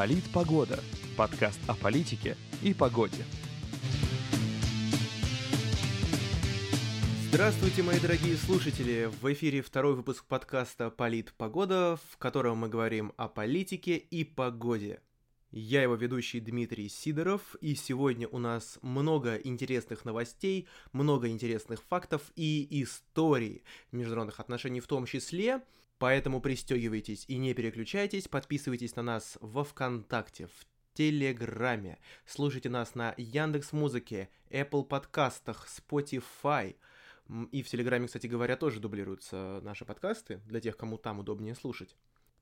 Политпогода. Подкаст о политике и погоде. Здравствуйте, мои дорогие слушатели! В эфире второй выпуск подкаста «Политпогода», в котором мы говорим о политике и погоде. Я его ведущий Дмитрий Сидоров, и сегодня у нас много интересных новостей, много интересных фактов и историй международных отношений в том числе, поэтому пристегивайтесь и не переключайтесь, подписывайтесь на нас во Вконтакте, в Телеграме, слушайте нас на Яндекс Музыке, Apple подкастах, Spotify, и в Телеграме, кстати говоря, тоже дублируются наши подкасты, для тех, кому там удобнее слушать.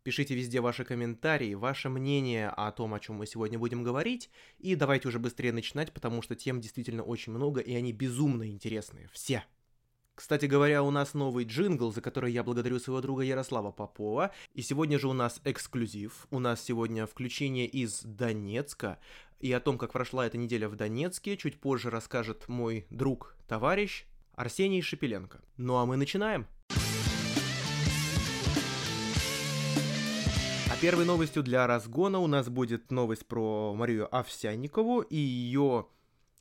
Пишите везде ваши комментарии, ваше мнение о том, о чем мы сегодня будем говорить. И давайте уже быстрее начинать, потому что тем действительно очень много, и они безумно интересные. Все. Кстати говоря, у нас новый джингл, за который я благодарю своего друга Ярослава Попова. И сегодня же у нас эксклюзив. У нас сегодня включение из Донецка. И о том, как прошла эта неделя в Донецке, чуть позже расскажет мой друг, товарищ Арсений Шепеленко. Ну а мы начинаем. первой новостью для разгона у нас будет новость про Марию Овсянникову и ее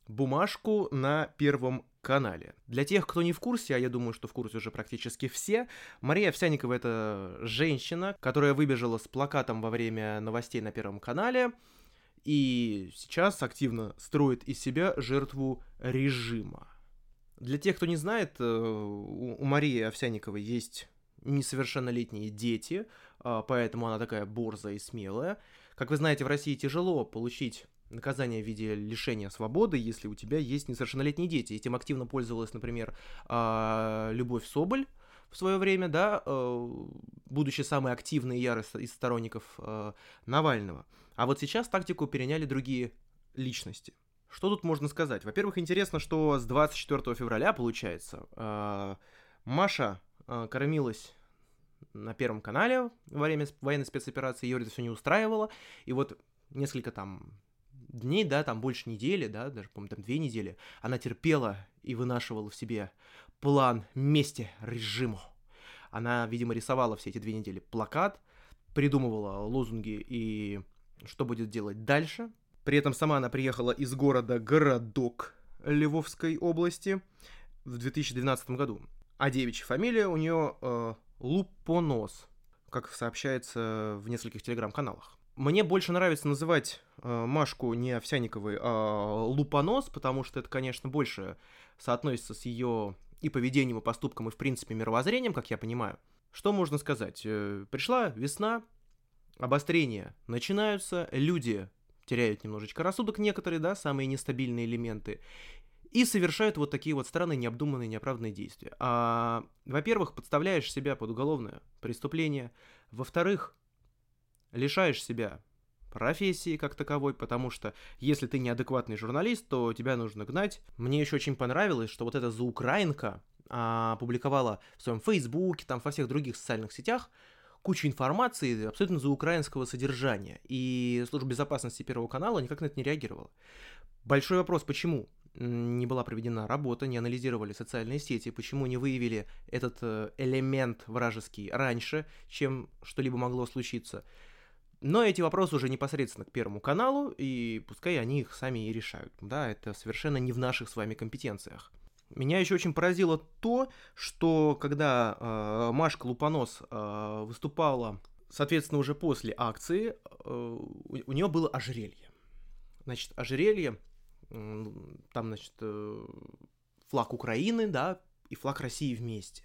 бумажку на Первом канале. Для тех, кто не в курсе, а я думаю, что в курсе уже практически все, Мария Овсянникова — это женщина, которая выбежала с плакатом во время новостей на Первом канале, и сейчас активно строит из себя жертву режима. Для тех, кто не знает, э, у Марии Овсянниковой есть несовершеннолетние дети, а, поэтому она такая борзая и смелая. Как вы знаете, в России тяжело получить наказание в виде лишения свободы, если у тебя есть несовершеннолетние дети. Этим активно пользовалась, например, а, Любовь Соболь в свое время, да, а, будучи самой активной ярой из сторонников Навального. А вот сейчас тактику переняли другие личности. Что тут можно сказать? Во-первых, интересно, что с 24 февраля, получается, Маша кормилась на Первом канале во время военной спецоперации, ее это все не устраивало, и вот несколько там дней, да, там больше недели, да, даже, по-моему, там две недели, она терпела и вынашивала в себе план мести режиму. Она, видимо, рисовала все эти две недели плакат, придумывала лозунги и что будет делать дальше. При этом сама она приехала из города Городок Львовской области в 2012 году. А девичья фамилия у нее э, Лупонос, как сообщается в нескольких телеграм-каналах. Мне больше нравится называть э, Машку не Овсяниковой, а Лупонос, потому что это, конечно, больше соотносится с ее и поведением, и поступком, и, в принципе, мировоззрением, как я понимаю. Что можно сказать? Э, пришла весна, обострения начинаются, люди теряют немножечко рассудок некоторые, да, самые нестабильные элементы, и совершают вот такие вот странные, необдуманные, неоправданные действия. А, во-первых, подставляешь себя под уголовное преступление. Во-вторых, лишаешь себя профессии как таковой, потому что если ты неадекватный журналист, то тебя нужно гнать. Мне еще очень понравилось, что вот эта заукраинка а, публиковала в своем фейсбуке, там во всех других социальных сетях кучу информации абсолютно заукраинского содержания. И служба безопасности Первого канала никак на это не реагировала. Большой вопрос, почему? не была проведена работа, не анализировали социальные сети, почему не выявили этот э, элемент вражеский раньше, чем что-либо могло случиться. Но эти вопросы уже непосредственно к Первому каналу, и пускай они их сами и решают. Да, это совершенно не в наших с вами компетенциях. Меня еще очень поразило то, что когда э, Машка Лупонос э, выступала, соответственно, уже после акции, э, у, у нее было ожерелье. Значит, ожерелье там, значит, э, флаг Украины, да, и флаг России вместе.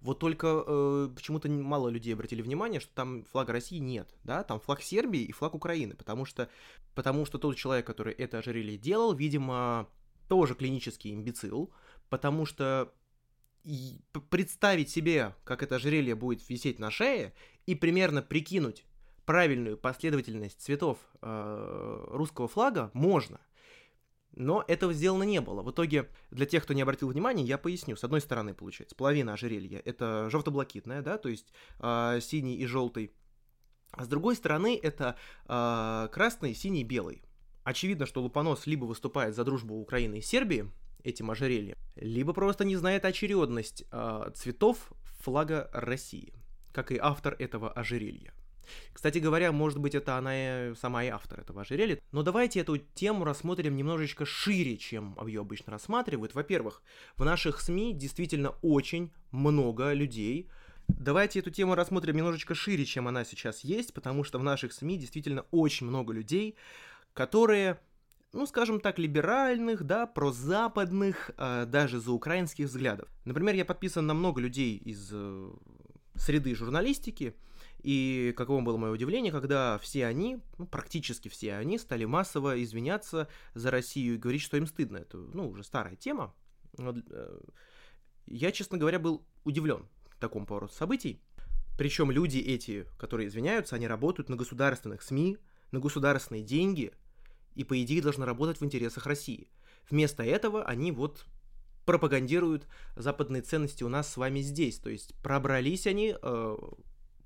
Вот только э, почему-то мало людей обратили внимание, что там флага России нет, да, там флаг Сербии и флаг Украины, потому что, потому что тот человек, который это ожерелье делал, видимо, тоже клинический имбецил, потому что представить себе, как это ожерелье будет висеть на шее, и примерно прикинуть правильную последовательность цветов э, русского флага можно. Но этого сделано не было. В итоге, для тех, кто не обратил внимания, я поясню. С одной стороны, получается, половина ожерелья это желто-блакитная, да, то есть э, синий и желтый. А с другой стороны, это э, красный, синий, белый. Очевидно, что Лупонос либо выступает за дружбу Украины и Сербии этим ожерельем, либо просто не знает очередность э, цветов флага России, как и автор этого ожерелья. Кстати говоря, может быть, это она и сама и автор этого ожерелья. Но давайте эту тему рассмотрим немножечко шире, чем ее обычно рассматривают. Во-первых, в наших СМИ действительно очень много людей, Давайте эту тему рассмотрим немножечко шире, чем она сейчас есть, потому что в наших СМИ действительно очень много людей, которые, ну, скажем так, либеральных, да, прозападных, э, даже за украинских взглядов. Например, я подписан на много людей из э, среды журналистики, и каково было мое удивление, когда все они, ну, практически все они, стали массово извиняться за Россию и говорить, что им стыдно. Это, ну, уже старая тема. Но, э, я, честно говоря, был удивлен такому повороту событий. Причем люди эти, которые извиняются, они работают на государственных СМИ, на государственные деньги, и, по идее, должны работать в интересах России. Вместо этого они вот пропагандируют западные ценности у нас с вами здесь. То есть пробрались они э,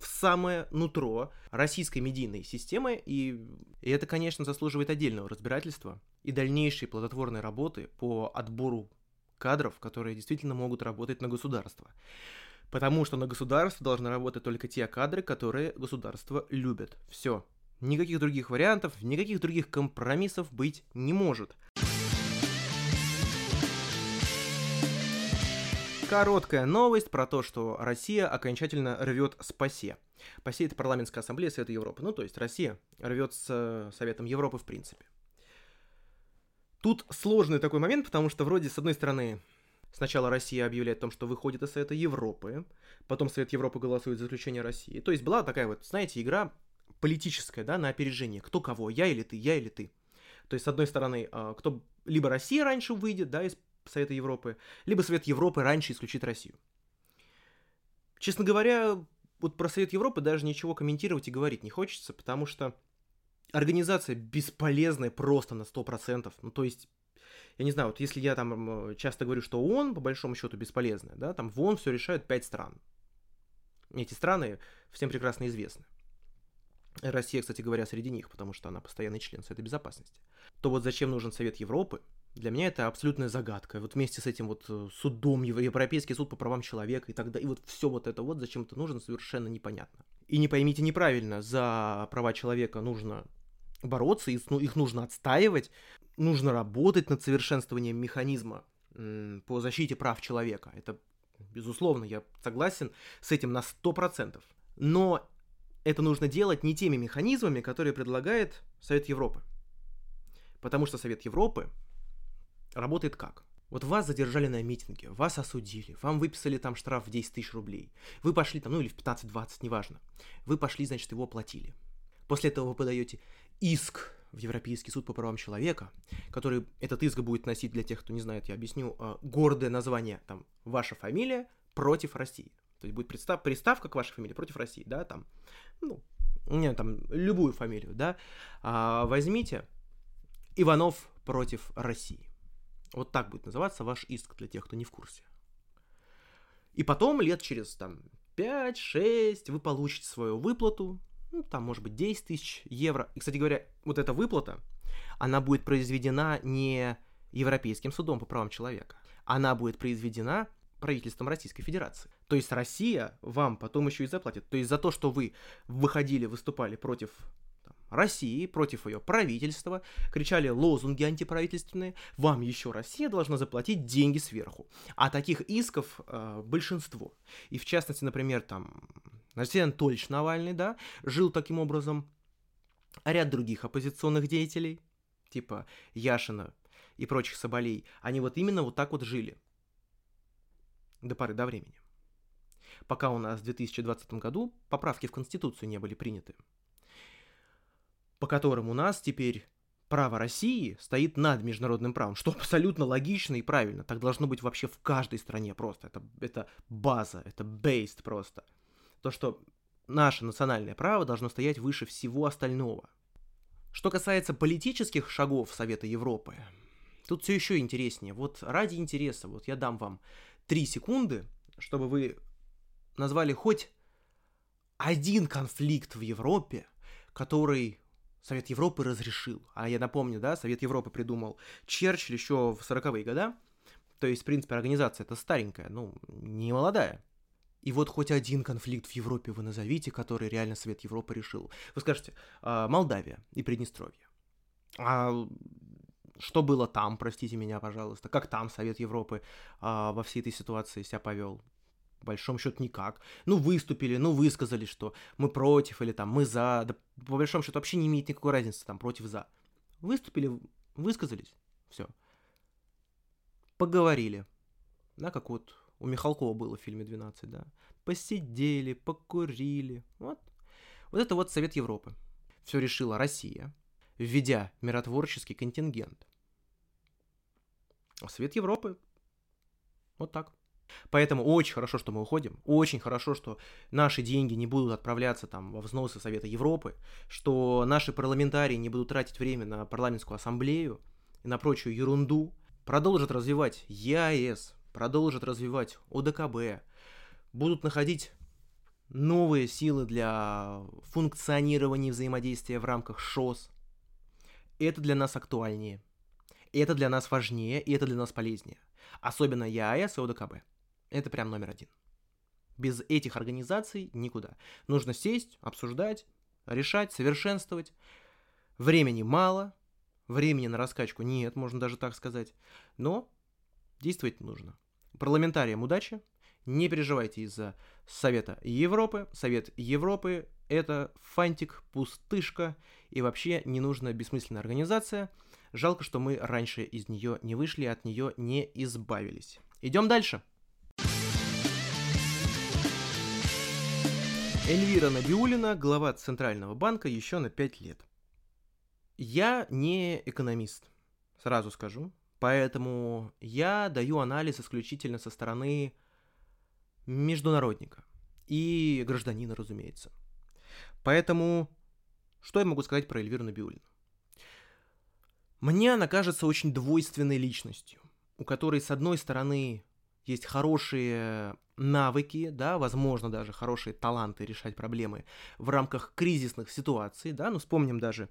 в самое нутро российской медийной системы, и, и это, конечно, заслуживает отдельного разбирательства и дальнейшей плодотворной работы по отбору кадров, которые действительно могут работать на государство. Потому что на государство должны работать только те кадры, которые государство любит. Все. Никаких других вариантов, никаких других компромиссов быть не может. Короткая новость про то, что Россия окончательно рвет с ПАСЕ. ПАСЕ — это парламентская ассамблея Совета Европы. Ну, то есть Россия рвет с Советом Европы в принципе. Тут сложный такой момент, потому что вроде, с одной стороны, Сначала Россия объявляет о том, что выходит из Совета Европы, потом Совет Европы голосует за заключение России. То есть была такая вот, знаете, игра политическая, да, на опережение. Кто кого, я или ты, я или ты. То есть, с одной стороны, а, кто либо Россия раньше выйдет, да, из Совета Европы, либо Совет Европы раньше исключит Россию. Честно говоря, вот про Совет Европы даже ничего комментировать и говорить не хочется, потому что организация бесполезная просто на 100%. Ну, то есть, я не знаю, вот если я там часто говорю, что ООН, по большому счету, бесполезная, да, там в ООН все решают пять стран. Эти страны всем прекрасно известны. Россия, кстати говоря, среди них, потому что она постоянный член Совета Безопасности. То вот зачем нужен Совет Европы, для меня это абсолютная загадка. Вот вместе с этим вот э, судом, Европейский суд по правам человека и так далее, и вот все вот это вот зачем это нужно, совершенно непонятно. И не поймите неправильно, за права человека нужно бороться, ну, их нужно отстаивать, нужно работать над совершенствованием механизма по защите прав человека. Это, безусловно, я согласен с этим на 100%. Но это нужно делать не теми механизмами, которые предлагает Совет Европы. Потому что Совет Европы работает как? Вот вас задержали на митинге, вас осудили, вам выписали там штраф в 10 тысяч рублей. Вы пошли там, ну или в 15-20, неважно. Вы пошли, значит, его оплатили. После этого вы подаете иск в Европейский суд по правам человека, который этот иск будет носить для тех, кто не знает, я объясню, а, гордое название, там, ваша фамилия против России. То есть будет пристав, приставка к вашей фамилии против России, да, там, ну, не, там, любую фамилию, да, а, возьмите Иванов против России. Вот так будет называться ваш иск для тех, кто не в курсе. И потом, лет через, там, 5-6, вы получите свою выплату, ну, там, может быть, 10 тысяч евро. И, кстати говоря, вот эта выплата, она будет произведена не Европейским судом по правам человека, она будет произведена правительством Российской Федерации. То есть Россия вам потом еще и заплатит. То есть за то, что вы выходили, выступали против России, против ее правительства, кричали лозунги антиправительственные, вам еще Россия должна заплатить деньги сверху. А таких исков э, большинство. И в частности, например, там Алексей Анатольевич Навальный, да, жил таким образом, а ряд других оппозиционных деятелей, типа Яшина и прочих Соболей, они вот именно вот так вот жили до поры до времени. Пока у нас в 2020 году поправки в Конституцию не были приняты, по которым у нас теперь право России стоит над международным правом, что абсолютно логично и правильно. Так должно быть вообще в каждой стране просто. Это, это база, это based просто то, что наше национальное право должно стоять выше всего остального. Что касается политических шагов Совета Европы, тут все еще интереснее. Вот ради интереса, вот я дам вам три секунды, чтобы вы назвали хоть один конфликт в Европе, который Совет Европы разрешил. А я напомню, да, Совет Европы придумал Черчилль еще в 40-е годы. То есть, в принципе, организация это старенькая, ну, не молодая. И вот хоть один конфликт в Европе вы назовите, который реально Совет Европы решил. Вы скажете, а, Молдавия и Приднестровье. А что было там, простите меня, пожалуйста, как там Совет Европы а, во всей этой ситуации себя повел? По большому счету никак. Ну, выступили, ну, высказали, что мы против или там мы за. Да, по большому счету вообще не имеет никакой разницы, там, против за. Выступили, высказались, все. Поговорили. Да, как вот у Михалкова было в фильме «12», да. Посидели, покурили. Вот. Вот это вот Совет Европы. Все решила Россия, введя миротворческий контингент. А Совет Европы вот так. Поэтому очень хорошо, что мы уходим, очень хорошо, что наши деньги не будут отправляться там во взносы Совета Европы, что наши парламентарии не будут тратить время на парламентскую ассамблею и на прочую ерунду, продолжат развивать ЕАЭС, продолжат развивать ОДКБ, будут находить новые силы для функционирования и взаимодействия в рамках ШОС. Это для нас актуальнее, это для нас важнее, и это для нас полезнее. Особенно ЕАЭС и ОДКБ. Это прям номер один. Без этих организаций никуда. Нужно сесть, обсуждать, решать, совершенствовать. Времени мало, времени на раскачку нет, можно даже так сказать. Но действовать нужно. Парламентариям удачи. Не переживайте из-за Совета Европы. Совет Европы — это фантик, пустышка и вообще ненужная бессмысленная организация. Жалко, что мы раньше из нее не вышли, от нее не избавились. Идем дальше. Эльвира Набиулина, глава Центрального банка, еще на 5 лет. Я не экономист, сразу скажу. Поэтому я даю анализ исключительно со стороны международника и гражданина, разумеется. Поэтому что я могу сказать про Эльвиру Набиулину? Мне она кажется очень двойственной личностью, у которой, с одной стороны, есть хорошие навыки, да, возможно, даже хорошие таланты решать проблемы в рамках кризисных ситуаций, да, ну, вспомним даже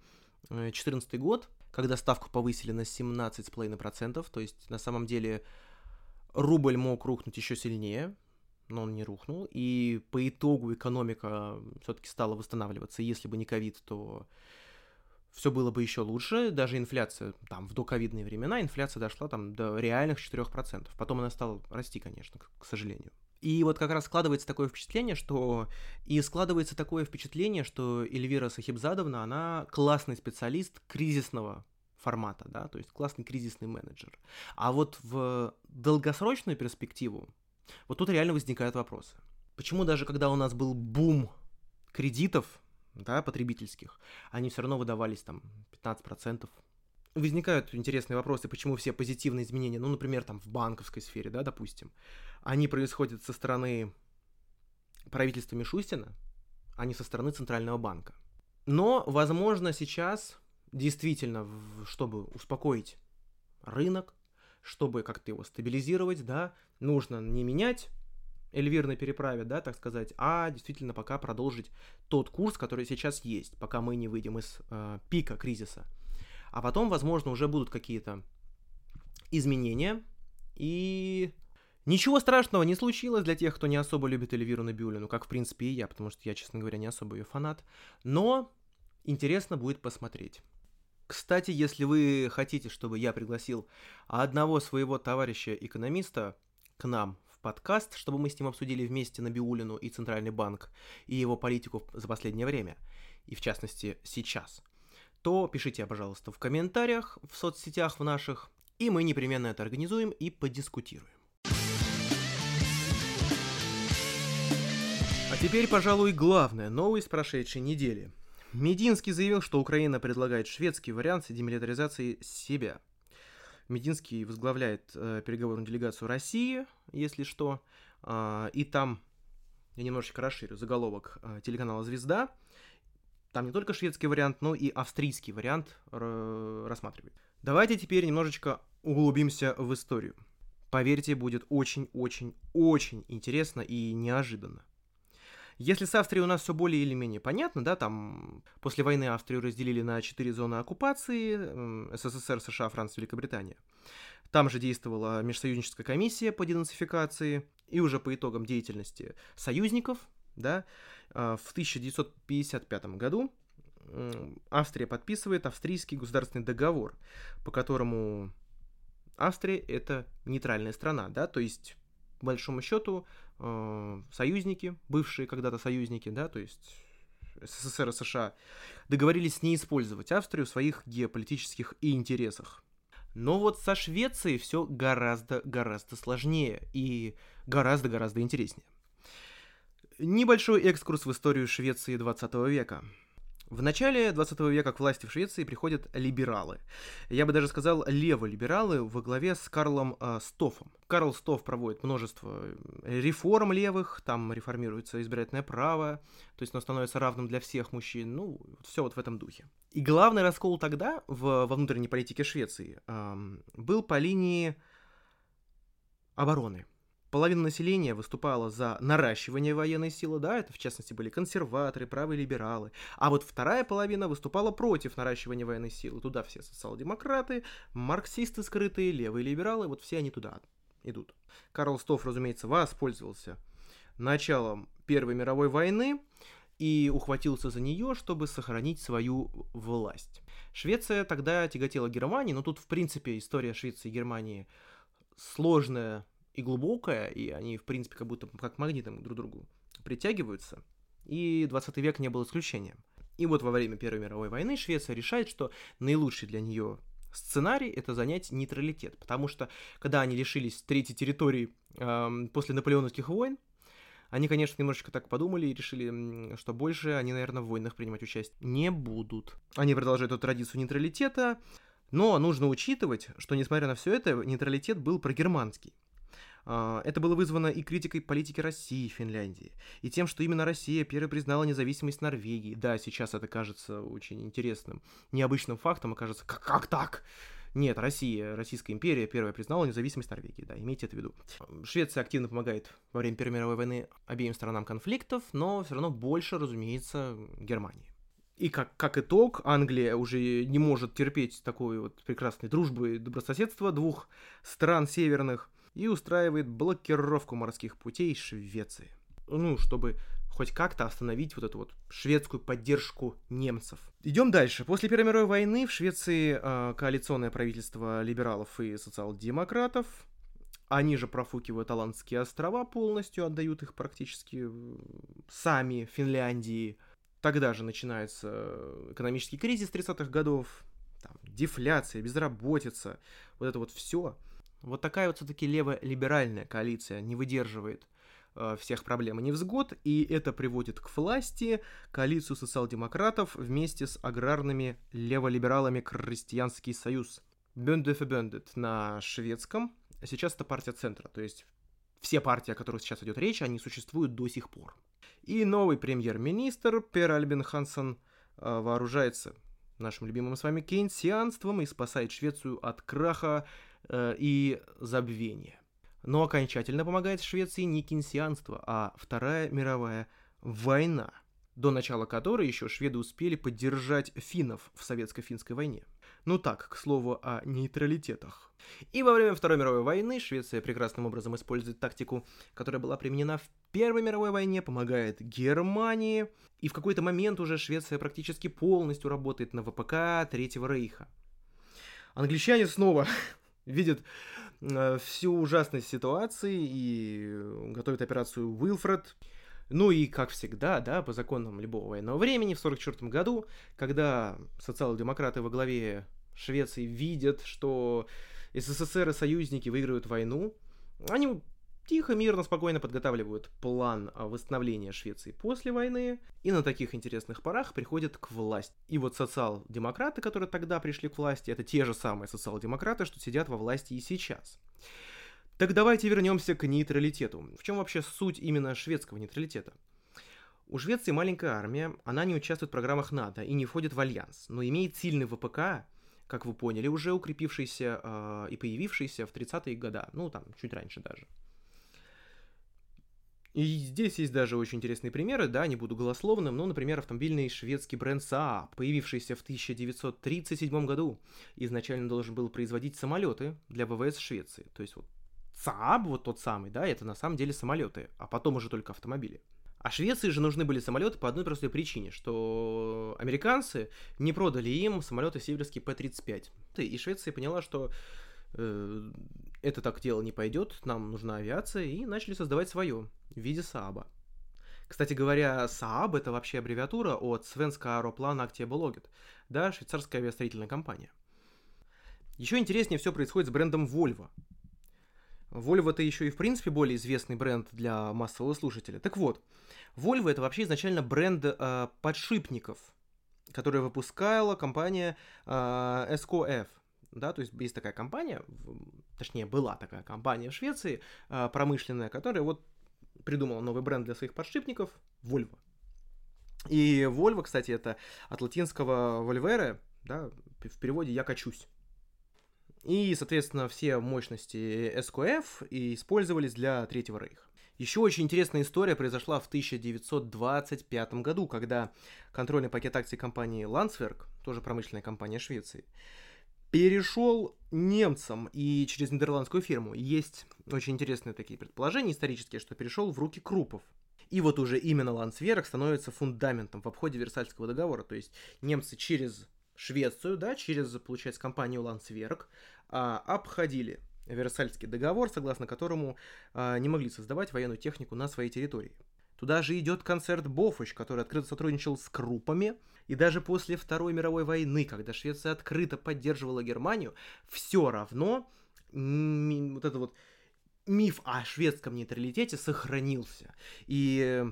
2014 э, год, когда ставку повысили на 17,5%, то есть на самом деле рубль мог рухнуть еще сильнее, но он не рухнул, и по итогу экономика все-таки стала восстанавливаться. Если бы не ковид, то все было бы еще лучше. Даже инфляция, там, в доковидные времена, инфляция дошла там до реальных 4%. Потом она стала расти, конечно, к сожалению. И вот как раз складывается такое впечатление, что... И складывается такое впечатление, что Эльвира Сахибзадовна, она классный специалист кризисного формата, да, то есть классный кризисный менеджер. А вот в долгосрочную перспективу, вот тут реально возникают вопросы. Почему даже когда у нас был бум кредитов, да, потребительских, они все равно выдавались там 15%, возникают интересные вопросы, почему все позитивные изменения, ну, например, там в банковской сфере, да, допустим, они происходят со стороны правительства Мишустина, а не со стороны Центрального банка. Но, возможно, сейчас действительно, чтобы успокоить рынок, чтобы как-то его стабилизировать, да, нужно не менять Эльвир на переправе, да, так сказать, а действительно пока продолжить тот курс, который сейчас есть, пока мы не выйдем из э, пика кризиса. А потом, возможно, уже будут какие-то изменения, и ничего страшного не случилось для тех, кто не особо любит Эльвиру Набиулину, как, в принципе, и я, потому что я, честно говоря, не особо ее фанат, но интересно будет посмотреть. Кстати, если вы хотите, чтобы я пригласил одного своего товарища-экономиста к нам в подкаст, чтобы мы с ним обсудили вместе Набиулину и Центральный банк и его политику за последнее время, и в частности сейчас – то пишите, пожалуйста, в комментариях в соцсетях в наших, и мы непременно это организуем и подискутируем. Теперь, пожалуй, главная новость прошедшей недели. Мединский заявил, что Украина предлагает шведский вариант демилитаризации себя. Мединский возглавляет э, переговорную делегацию России, если что, э, и там, я немножечко расширю заголовок э, телеканала «Звезда», там не только шведский вариант, но и австрийский вариант рассматривает. Давайте теперь немножечко углубимся в историю. Поверьте, будет очень-очень-очень интересно и неожиданно. Если с Австрией у нас все более или менее понятно, да, там после войны Австрию разделили на четыре зоны оккупации, СССР, США, Франция, Великобритания. Там же действовала межсоюзническая комиссия по денацификации, И уже по итогам деятельности союзников, да, в 1955 году Австрия подписывает австрийский государственный договор, по которому Австрия это нейтральная страна, да, то есть по большому счету э, союзники, бывшие когда-то союзники, да, то есть СССР и США, договорились не использовать Австрию в своих геополитических интересах. Но вот со Швецией все гораздо-гораздо сложнее и гораздо-гораздо интереснее. Небольшой экскурс в историю Швеции 20 века – в начале 20 века к власти в Швеции приходят либералы. Я бы даже сказал леволибералы во главе с Карлом э, Стофом. Карл Стоф проводит множество реформ левых, там реформируется избирательное право, то есть оно становится равным для всех мужчин, ну, все вот в этом духе. И главный раскол тогда в, во внутренней политике Швеции э, был по линии обороны половина населения выступала за наращивание военной силы, да, это в частности были консерваторы, правые либералы, а вот вторая половина выступала против наращивания военной силы, туда все социал-демократы, марксисты скрытые, левые либералы, вот все они туда идут. Карл Стофф, разумеется, воспользовался началом Первой мировой войны и ухватился за нее, чтобы сохранить свою власть. Швеция тогда тяготела Германии, но тут, в принципе, история Швеции и Германии сложная и глубокая, и они, в принципе, как будто как магнитом друг к другу притягиваются. И 20 век не был исключением. И вот во время Первой мировой войны Швеция решает, что наилучший для нее сценарий это занять нейтралитет, потому что когда они лишились третьей территории э, после наполеоновских войн, они, конечно, немножечко так подумали и решили, что больше они, наверное, в войнах принимать участие не будут. Они продолжают эту традицию нейтралитета, но нужно учитывать, что, несмотря на все это, нейтралитет был прогерманский. А, это было вызвано и критикой политики России и Финляндии, и тем, что именно Россия первой признала независимость Норвегии. Да, сейчас это кажется очень интересным, необычным фактом, окажется, как, как так? Нет, Россия, Российская империя первая признала независимость Норвегии, да, имейте это в виду. Швеция активно помогает во время Первой мировой войны обеим сторонам конфликтов, но все равно больше, разумеется, Германии. И как, как итог, Англия уже не может терпеть такой вот прекрасной дружбы и добрососедства двух стран северных и устраивает блокировку морских путей Швеции. Ну, чтобы хоть как-то остановить вот эту вот шведскую поддержку немцев. Идем дальше. После Первой мировой войны в Швеции э, коалиционное правительство либералов и социал-демократов. Они же профукивают Аландские острова полностью, отдают их практически сами Финляндии. Тогда же начинается экономический кризис 30-х годов, там, дефляция, безработица, вот это вот все. Вот такая вот все-таки леволиберальная коалиция не выдерживает э, всех проблем и невзгод, и это приводит к власти коалицию социал-демократов вместе с аграрными леволибералами Крестьянский союз. Бендефебендет на шведском, сейчас это партия центра, то есть все партии, о которых сейчас идет речь, они существуют до сих пор. И новый премьер-министр Пер Альбин Хансен э, вооружается нашим любимым с вами кейнсианством и спасает Швецию от краха и забвения. Но окончательно помогает Швеции не кейнсианство, а Вторая мировая война, до начала которой еще шведы успели поддержать финнов в советско-финской войне. Ну так, к слову о нейтралитетах. И во время Второй мировой войны Швеция прекрасным образом использует тактику, которая была применена в Первой мировой войне, помогает Германии, и в какой-то момент уже Швеция практически полностью работает на ВПК Третьего Рейха. Англичане снова видят э, всю ужасность ситуации и готовят операцию Уилфред. Ну и, как всегда, да, по законам любого военного времени, в 1944 году, когда социал-демократы во главе Швеции видят, что СССР и союзники выигрывают войну, они тихо, мирно, спокойно подготавливают план восстановления Швеции после войны, и на таких интересных порах приходят к власти. И вот социал-демократы, которые тогда пришли к власти, это те же самые социал-демократы, что сидят во власти и сейчас. Так давайте вернемся к нейтралитету. В чем вообще суть именно шведского нейтралитета? У Швеции маленькая армия, она не участвует в программах НАТО и не входит в альянс, но имеет сильный ВПК, как вы поняли, уже укрепившийся э, и появившийся в 30-е годы, ну там чуть раньше даже. И здесь есть даже очень интересные примеры, да, не буду голословным, но, например, автомобильный шведский бренд Saab, появившийся в 1937 году, изначально должен был производить самолеты для ВВС Швеции. То есть вот ЦААБ, вот тот самый, да, это на самом деле самолеты, а потом уже только автомобили. А Швеции же нужны были самолеты по одной простой причине, что американцы не продали им самолеты северские П-35. И Швеция поняла, что это так дело не пойдет, нам нужна авиация, и начали создавать свое в виде Сааба. Кстати говоря, Saab это вообще аббревиатура от Svenska Aeroplan Aktiebolaget, да, швейцарская авиастроительная компания. Еще интереснее все происходит с брендом Volvo. Volvo это еще и в принципе более известный бренд для массового слушателя. Так вот, Volvo это вообще изначально бренд э, подшипников, который выпускала компания э, SKF. Да, то есть есть такая компания, точнее была такая компания в Швеции э, промышленная, которая вот придумала новый бренд для своих подшипников Volvo. И Volvo, кстати, это от латинского Volvere, да, в переводе «я качусь». И, соответственно, все мощности SQF использовались для Третьего Рейха. Еще очень интересная история произошла в 1925 году, когда контрольный пакет акций компании Landsverk, тоже промышленная компания Швеции, перешел немцам и через нидерландскую фирму. Есть очень интересные такие предположения исторические, что перешел в руки Крупов. И вот уже именно Лансверк становится фундаментом в обходе Версальского договора. То есть немцы через Швецию, да, через, получается, компанию Лансверк, а, обходили Версальский договор, согласно которому а, не могли создавать военную технику на своей территории. Туда же идет концерт Бофоч, который открыто сотрудничал с Крупами, и даже после Второй мировой войны, когда Швеция открыто поддерживала Германию, все равно вот это вот миф о шведском нейтралитете сохранился. И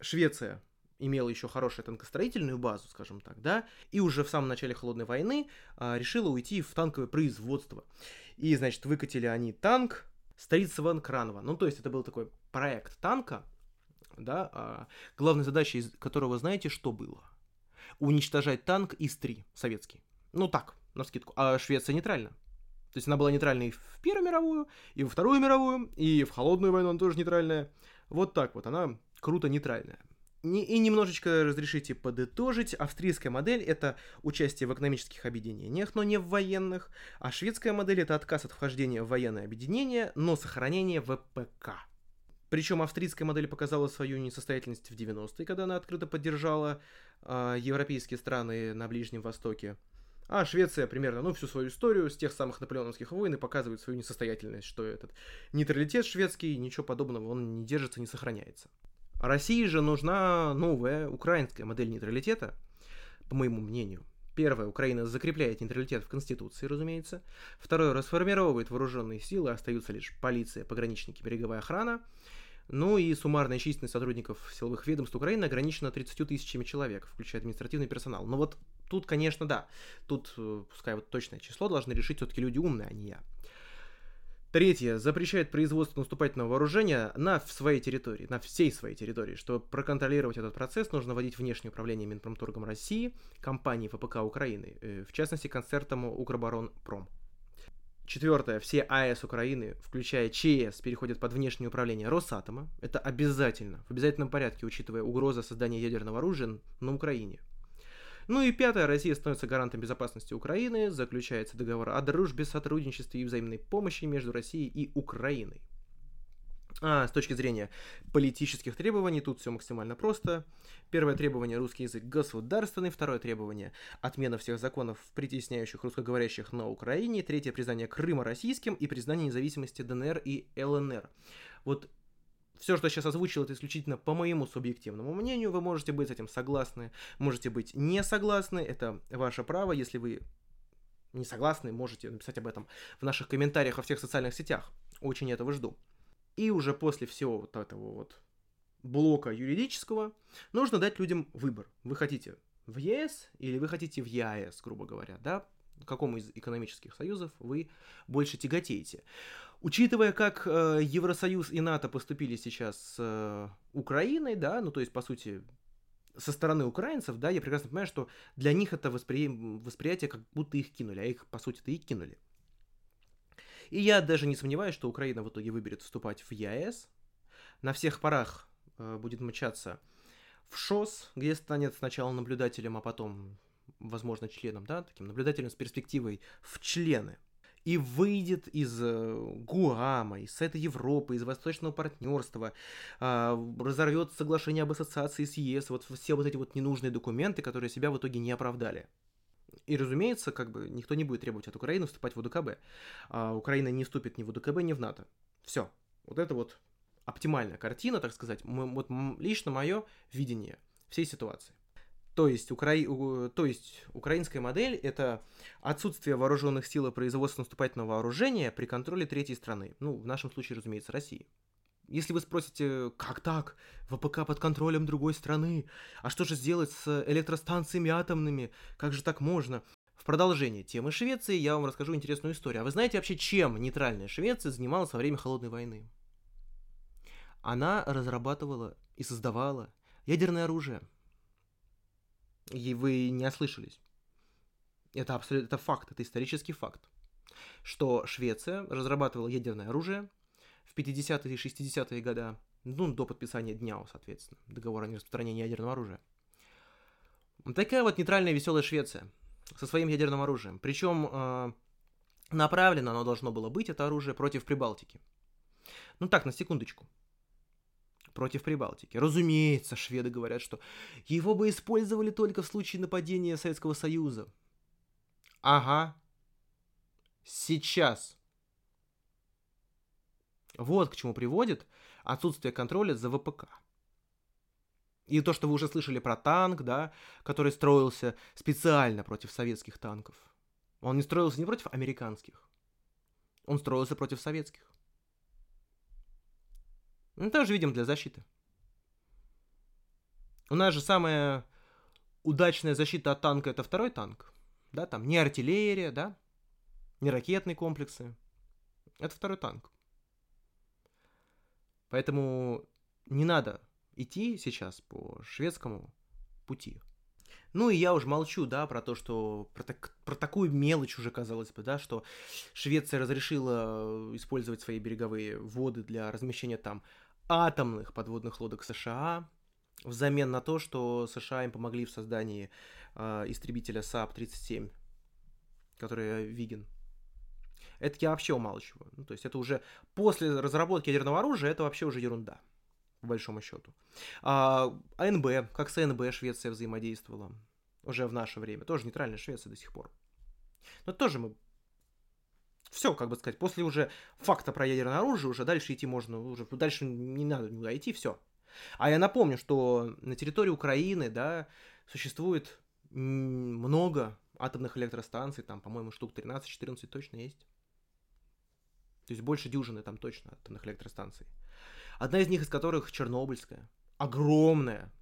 Швеция имела еще хорошую танкостроительную базу, скажем так, да, и уже в самом начале Холодной войны а, решила уйти в танковое производство. И, значит, выкатили они танк Стритсван Кранова. Ну, то есть это был такой проект танка, да, а, главной задачей которого, знаете, что было? Уничтожать танк ИС-3, советский. Ну так, на скидку. А Швеция нейтральна. То есть она была нейтральной в Первую мировую, и во Вторую мировую, и в Холодную войну она тоже нейтральная. Вот так вот, она круто нейтральная. И немножечко разрешите подытожить. Австрийская модель – это участие в экономических объединениях, но не в военных. А шведская модель – это отказ от вхождения в военное объединение, но сохранение ВПК. Причем австрийская модель показала свою несостоятельность в 90-е, когда она открыто поддержала э, европейские страны на Ближнем Востоке. А Швеция примерно, ну, всю свою историю с тех самых наполеоновских войн и показывает свою несостоятельность, что этот нейтралитет шведский, ничего подобного, он не держится, не сохраняется. России же нужна новая украинская модель нейтралитета, по моему мнению. Первое, Украина закрепляет нейтралитет в Конституции, разумеется. Второе, расформировывает вооруженные силы, остаются лишь полиция, пограничники, береговая охрана. Ну и суммарная численность сотрудников силовых ведомств Украины ограничена 30 тысячами человек, включая административный персонал. Но вот тут, конечно, да, тут, э, пускай вот точное число должны решить все-таки люди умные, а не я. Третье. Запрещает производство наступательного вооружения на своей территории, на всей своей территории. Чтобы проконтролировать этот процесс, нужно вводить внешнее управление Минпромторгом России, компании ФПК Украины, э, в частности, концертом Укроборонпром. Четвертое. Все АЭС Украины, включая ЧС, переходят под внешнее управление Росатома. Это обязательно, в обязательном порядке, учитывая угрозу создания ядерного оружия на Украине. Ну и пятое, Россия становится гарантом безопасности Украины, заключается договор о дружбе, сотрудничестве и взаимной помощи между Россией и Украиной. А с точки зрения политических требований, тут все максимально просто. Первое требование – русский язык государственный. Второе требование – отмена всех законов, притесняющих русскоговорящих на Украине. Третье – признание Крыма российским и признание независимости ДНР и ЛНР. Вот все, что я сейчас озвучил, это исключительно по моему субъективному мнению. Вы можете быть с этим согласны, можете быть не согласны. Это ваше право. Если вы не согласны, можете написать об этом в наших комментариях во всех социальных сетях. Очень этого жду. И уже после всего вот этого вот блока юридического нужно дать людям выбор. Вы хотите в ЕС или вы хотите в ЕАЭС, грубо говоря, да? К какому из экономических союзов вы больше тяготеете. Учитывая, как э, Евросоюз и НАТО поступили сейчас с э, Украиной, да, ну то есть, по сути, со стороны украинцев, да, я прекрасно понимаю, что для них это воспри... восприятие как будто их кинули, а их, по сути-то, и кинули. И я даже не сомневаюсь, что Украина в итоге выберет вступать в ЕАЭС. На всех парах э, будет мчаться в ШОС, где станет сначала наблюдателем, а потом, возможно, членом, да, таким наблюдателем с перспективой в члены и выйдет из э, Гуама, из Совета Европы, из Восточного партнерства, э, разорвет соглашение об ассоциации с ЕС, вот все вот эти вот ненужные документы, которые себя в итоге не оправдали. И, разумеется, как бы никто не будет требовать от Украины вступать в УДКБ. А Украина не вступит ни в УДКБ, ни в НАТО. Все. Вот это вот оптимальная картина, так сказать, вот лично мое видение всей ситуации. То есть, укра... то есть украинская модель – это отсутствие вооруженных сил и производства наступательного вооружения при контроле третьей страны. Ну, в нашем случае, разумеется, России. Если вы спросите, как так? ВПК под контролем другой страны? А что же сделать с электростанциями атомными? Как же так можно? В продолжение темы Швеции я вам расскажу интересную историю. А вы знаете вообще, чем нейтральная Швеция занималась во время Холодной войны? Она разрабатывала и создавала ядерное оружие – и вы не ослышались. Это абсолютно это факт, это исторический факт. Что Швеция разрабатывала ядерное оружие в 50-е и 60-е годы, ну, до подписания Дняу, соответственно, договора о нераспространении ядерного оружия. Такая вот нейтральная веселая Швеция со своим ядерным оружием. Причем э, направлено оно должно было быть, это оружие, против Прибалтики. Ну так, на секундочку против Прибалтики. Разумеется, шведы говорят, что его бы использовали только в случае нападения Советского Союза. Ага. Сейчас. Вот к чему приводит отсутствие контроля за ВПК. И то, что вы уже слышали про танк, да, который строился специально против советских танков. Он не строился не против американских, он строился против советских. Ну, тоже, видим, для защиты. У нас же самая удачная защита от танка это второй танк. Да, там не артиллерия, да, не ракетные комплексы. Это второй танк. Поэтому не надо идти сейчас по шведскому пути. Ну и я уже молчу, да, про то, что про, так, про такую мелочь уже казалось бы, да, что Швеция разрешила использовать свои береговые воды для размещения там атомных подводных лодок США, взамен на то, что США им помогли в создании э, истребителя Saab-37, который Viggen. Это я вообще умалчиваю. Ну, то есть это уже после разработки ядерного оружия, это вообще уже ерунда, по большому счету. А, АНБ, как с АНБ Швеция взаимодействовала уже в наше время. Тоже нейтральная Швеция до сих пор. Но тоже мы все, как бы сказать, после уже факта про ядерное оружие, уже дальше идти можно, уже дальше не надо никуда идти, все. А я напомню, что на территории Украины, да, существует много атомных электростанций, там, по-моему, штук 13-14 точно есть. То есть больше дюжины там точно атомных электростанций. Одна из них из которых Чернобыльская. Огромная.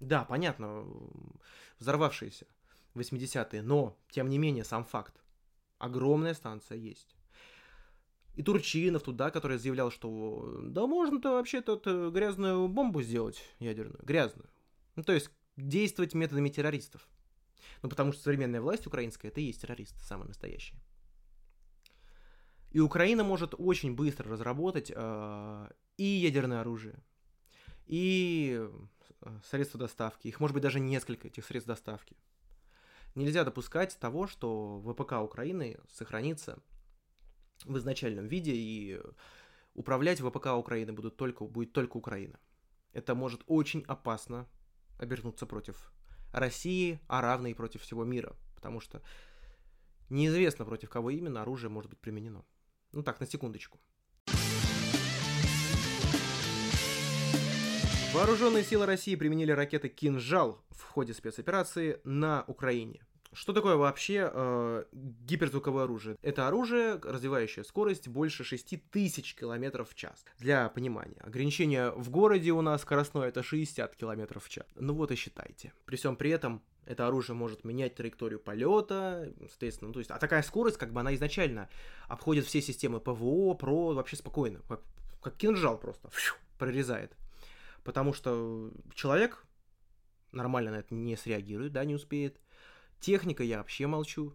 Да, понятно, взорвавшаяся в 80-е, но, тем не менее, сам факт. Огромная станция есть. И Турчинов туда, который заявлял, что да можно-то вообще-то э, грязную бомбу сделать ядерную, грязную. Ну, то есть действовать методами террористов. Ну, потому что современная власть украинская это и есть террористы, самые настоящие. И Украина может очень быстро разработать э, и ядерное оружие, и э, средства доставки. Их может быть даже несколько, этих средств доставки. Нельзя допускать того, что ВПК Украины сохранится в изначальном виде, и управлять ВПК Украины будут только, будет только Украина. Это может очень опасно обернуться против России, а равно и против всего мира, потому что неизвестно, против кого именно оружие может быть применено. Ну так, на секундочку. Вооруженные силы России применили ракеты «Кинжал» в ходе спецоперации на Украине. Что такое вообще э, гиперзвуковое оружие? Это оружие, развивающее скорость больше 6000 км в час. Для понимания, ограничение в городе у нас скоростное это 60 км в час. Ну вот и считайте. При всем при этом это оружие может менять траекторию полета, соответственно, ну, то есть, а такая скорость, как бы она изначально обходит все системы ПВО, ПРО вообще спокойно, как, как кинжал просто фью, прорезает. Потому что человек нормально на это не среагирует, да, не успеет. Техника я вообще молчу.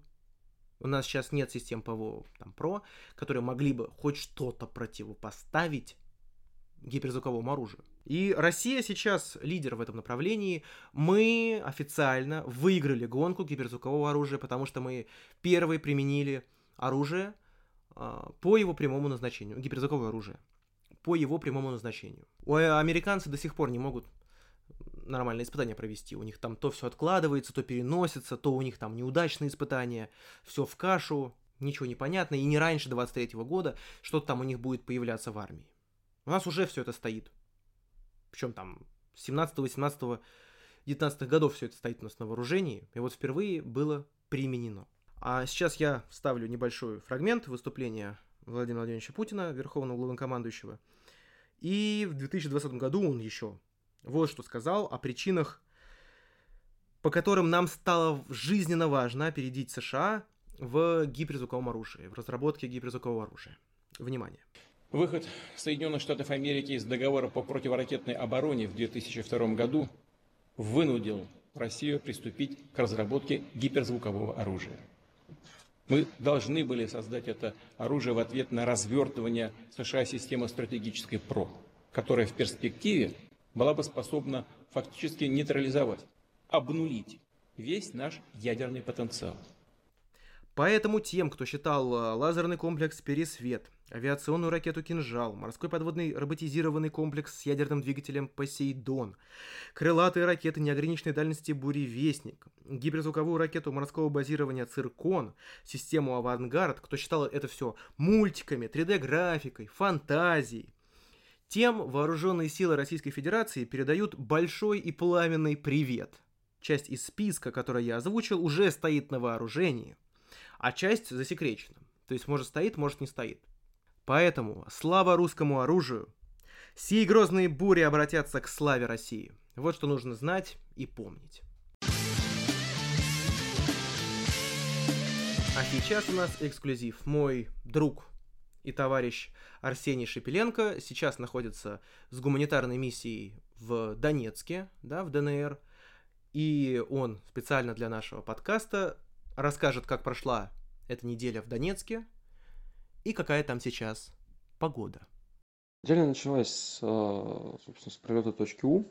У нас сейчас нет систем ПВО там, ПРО, которые могли бы хоть что-то противопоставить гиперзвуковому оружию. И Россия сейчас лидер в этом направлении. Мы официально выиграли гонку гиперзвукового оружия, потому что мы первые применили оружие а, по его прямому назначению, гиперзвуковое оружие, по его прямому назначению. У американцы до сих пор не могут нормальные испытания провести. У них там то все откладывается, то переносится, то у них там неудачные испытания, все в кашу, ничего не понятно, и не раньше 23 -го года что-то там у них будет появляться в армии. У нас уже все это стоит. Причем там с 17, 18, 19 годов все это стоит у нас на вооружении, и вот впервые было применено. А сейчас я вставлю небольшой фрагмент выступления Владимира Владимировича Путина, верховного главнокомандующего. И в 2020 году он еще вот что сказал о причинах, по которым нам стало жизненно важно опередить США в гиперзвуковом оружии, в разработке гиперзвукового оружия. Внимание. Выход Соединенных Штатов Америки из договора по противоракетной обороне в 2002 году вынудил Россию приступить к разработке гиперзвукового оружия. Мы должны были создать это оружие в ответ на развертывание США системы стратегической ПРО, которая в перспективе была бы способна фактически нейтрализовать, обнулить весь наш ядерный потенциал. Поэтому тем, кто считал э, лазерный комплекс «Пересвет», авиационную ракету «Кинжал», морской подводный роботизированный комплекс с ядерным двигателем «Посейдон», крылатые ракеты неограниченной дальности «Буревестник», гиперзвуковую ракету морского базирования «Циркон», систему «Авангард», кто считал это все мультиками, 3D-графикой, фантазией, тем вооруженные силы Российской Федерации передают большой и пламенный привет. Часть из списка, который я озвучил, уже стоит на вооружении – а часть засекречена. То есть, может, стоит, может, не стоит. Поэтому слава русскому оружию. Сии грозные бури обратятся к славе России. Вот что нужно знать и помнить. А сейчас у нас эксклюзив. Мой друг и товарищ Арсений Шепеленко сейчас находится с гуманитарной миссией в Донецке, да, в ДНР. И он специально для нашего подкаста расскажет, как прошла эта неделя в Донецке и какая там сейчас погода. Неделя началась, э, собственно, с пролета точки У.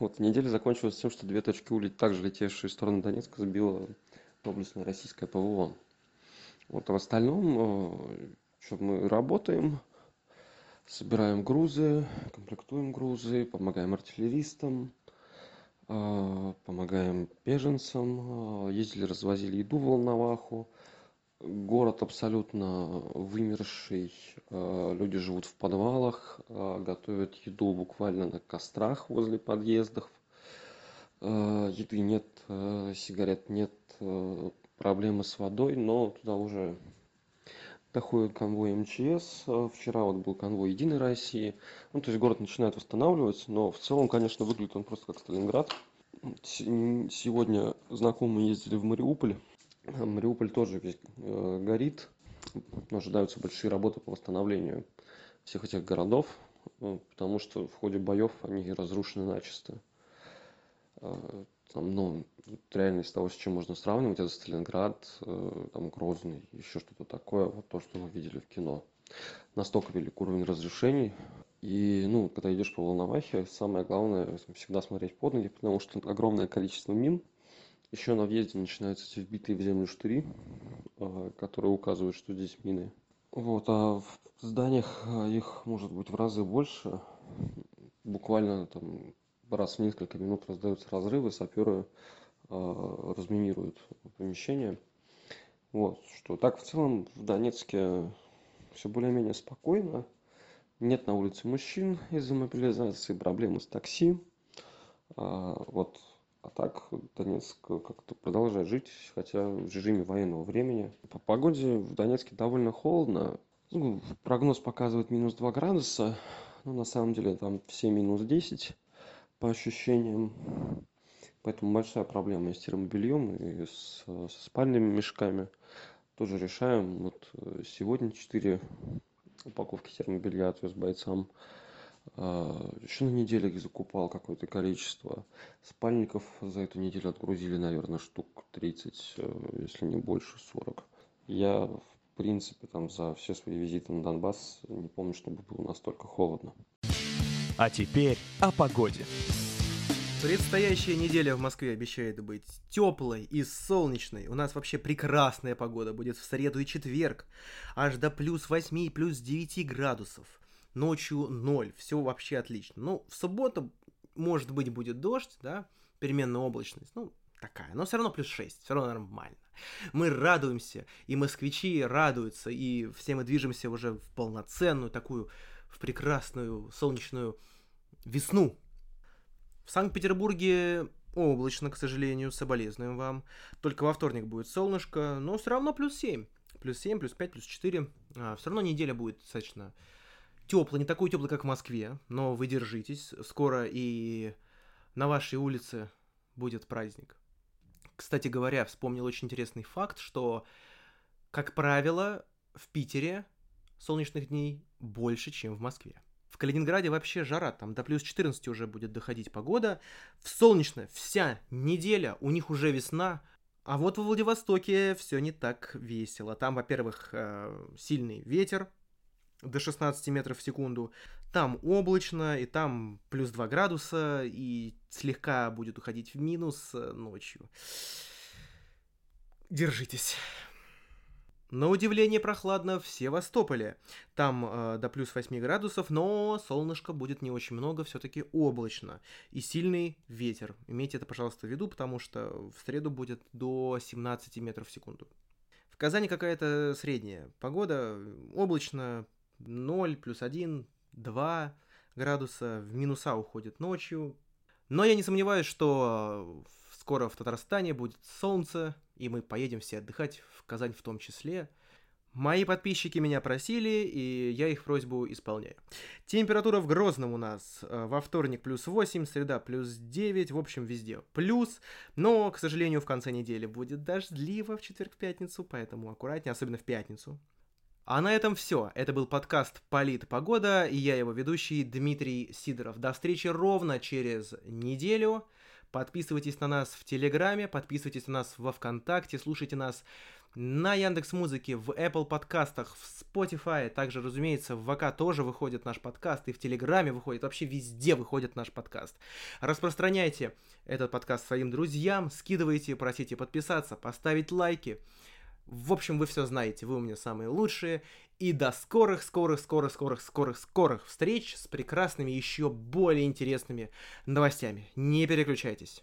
Вот неделя закончилась тем, что две точки У, также летевшие в сторону Донецка, сбила доблестное российское ПВО. Вот, а в остальном, э, что мы работаем, собираем грузы, комплектуем грузы, помогаем артиллеристам, а, помогаем беженцам, ездили, развозили еду в Волноваху. Город абсолютно вымерший, а, люди живут в подвалах, готовят еду буквально на кострах возле подъездов. Еды нет, сигарет нет, проблемы с водой, но туда уже доходит конвой МЧС. Вчера вот был конвой Единой России. Ну, то есть город начинает восстанавливаться, но в целом, конечно, выглядит он просто как Сталинград. Сегодня знакомые ездили в Мариуполь. Мариуполь тоже весь э, горит. Ожидаются большие работы по восстановлению всех этих городов, э, потому что в ходе боев они разрушены начисто. Э, там, ну, реально из того, с чем можно сравнивать, это Сталинград, там, Грозный, еще что-то такое, вот то, что мы видели в кино. Настолько велик уровень разрешений. И, ну, когда идешь по Волновахе, самое главное всегда смотреть под ноги, потому что огромное количество мин. Еще на въезде начинаются эти вбитые в землю штыри, э, которые указывают, что здесь мины. Вот, а в зданиях э, их может быть в разы больше. Буквально там раз в несколько минут раздаются разрывы, саперы э, разминируют помещение. Вот, что так в целом в Донецке все более-менее спокойно. Нет на улице мужчин из-за мобилизации, проблемы с такси. А, вот, а так Донецк как-то продолжает жить, хотя в режиме военного времени. По погоде в Донецке довольно холодно. Ну, прогноз показывает минус 2 градуса, но на самом деле там все минус 10 по ощущениям. Поэтому большая проблема и с термобельем, и с, со спальными мешками. Тоже решаем. Вот э, сегодня 4 упаковки термобелья отвез бойцам. А, Еще на неделе закупал какое-то количество. Спальников за эту неделю отгрузили, наверное, штук 30, э, если не больше, 40. Я, в принципе, там за все свои визиты на Донбасс не помню, чтобы было настолько холодно. А теперь о погоде. Предстоящая неделя в Москве обещает быть теплой и солнечной. У нас вообще прекрасная погода будет в среду и четверг. Аж до плюс 8 плюс 9 градусов. Ночью 0. Все вообще отлично. Ну, в субботу, может быть, будет дождь, да, переменная облачность. Ну, такая. Но все равно плюс 6. Все равно нормально. Мы радуемся, и москвичи радуются, и все мы движемся уже в полноценную такую, в прекрасную солнечную весну. В Санкт-Петербурге облачно, к сожалению, соболезнуем вам. Только во вторник будет солнышко, но все равно плюс 7. Плюс 7, плюс 5, плюс 4. А, все равно неделя будет достаточно теплая, не такой теплый, как в Москве, но вы держитесь. Скоро и на вашей улице будет праздник. Кстати говоря, вспомнил очень интересный факт, что, как правило, в Питере солнечных дней больше, чем в Москве. В Калининграде вообще жара, там до плюс 14 уже будет доходить погода. В солнечно вся неделя, у них уже весна. А вот во Владивостоке все не так весело. Там, во-первых, э, сильный ветер до 16 метров в секунду. Там облачно, и там плюс 2 градуса, и слегка будет уходить в минус э, ночью. Держитесь. На удивление прохладно в Севастополе. Там э, до плюс 8 градусов, но солнышка будет не очень много, все-таки облачно. И сильный ветер. Имейте это, пожалуйста, в виду, потому что в среду будет до 17 метров в секунду. В Казани какая-то средняя погода. Облачно 0, плюс 1, 2 градуса. В минуса уходит ночью. Но я не сомневаюсь, что скоро в Татарстане будет солнце, и мы поедем все отдыхать, в Казань в том числе. Мои подписчики меня просили, и я их просьбу исполняю. Температура в Грозном у нас э, во вторник плюс 8, среда плюс 9, в общем, везде плюс. Но, к сожалению, в конце недели будет дождливо в четверг-пятницу, поэтому аккуратнее, особенно в пятницу. А на этом все. Это был подкаст «Полит погода» и я его ведущий Дмитрий Сидоров. До встречи ровно через неделю. Подписывайтесь на нас в Телеграме, подписывайтесь на нас во Вконтакте, слушайте нас на Яндекс Музыке, в Apple подкастах, в Spotify, также, разумеется, в ВК тоже выходит наш подкаст, и в Телеграме выходит, вообще везде выходит наш подкаст. Распространяйте этот подкаст своим друзьям, скидывайте, просите подписаться, поставить лайки. В общем, вы все знаете, вы у меня самые лучшие. И до скорых, скорых, скорых, скорых, скорых, скорых встреч с прекрасными, еще более интересными новостями. Не переключайтесь.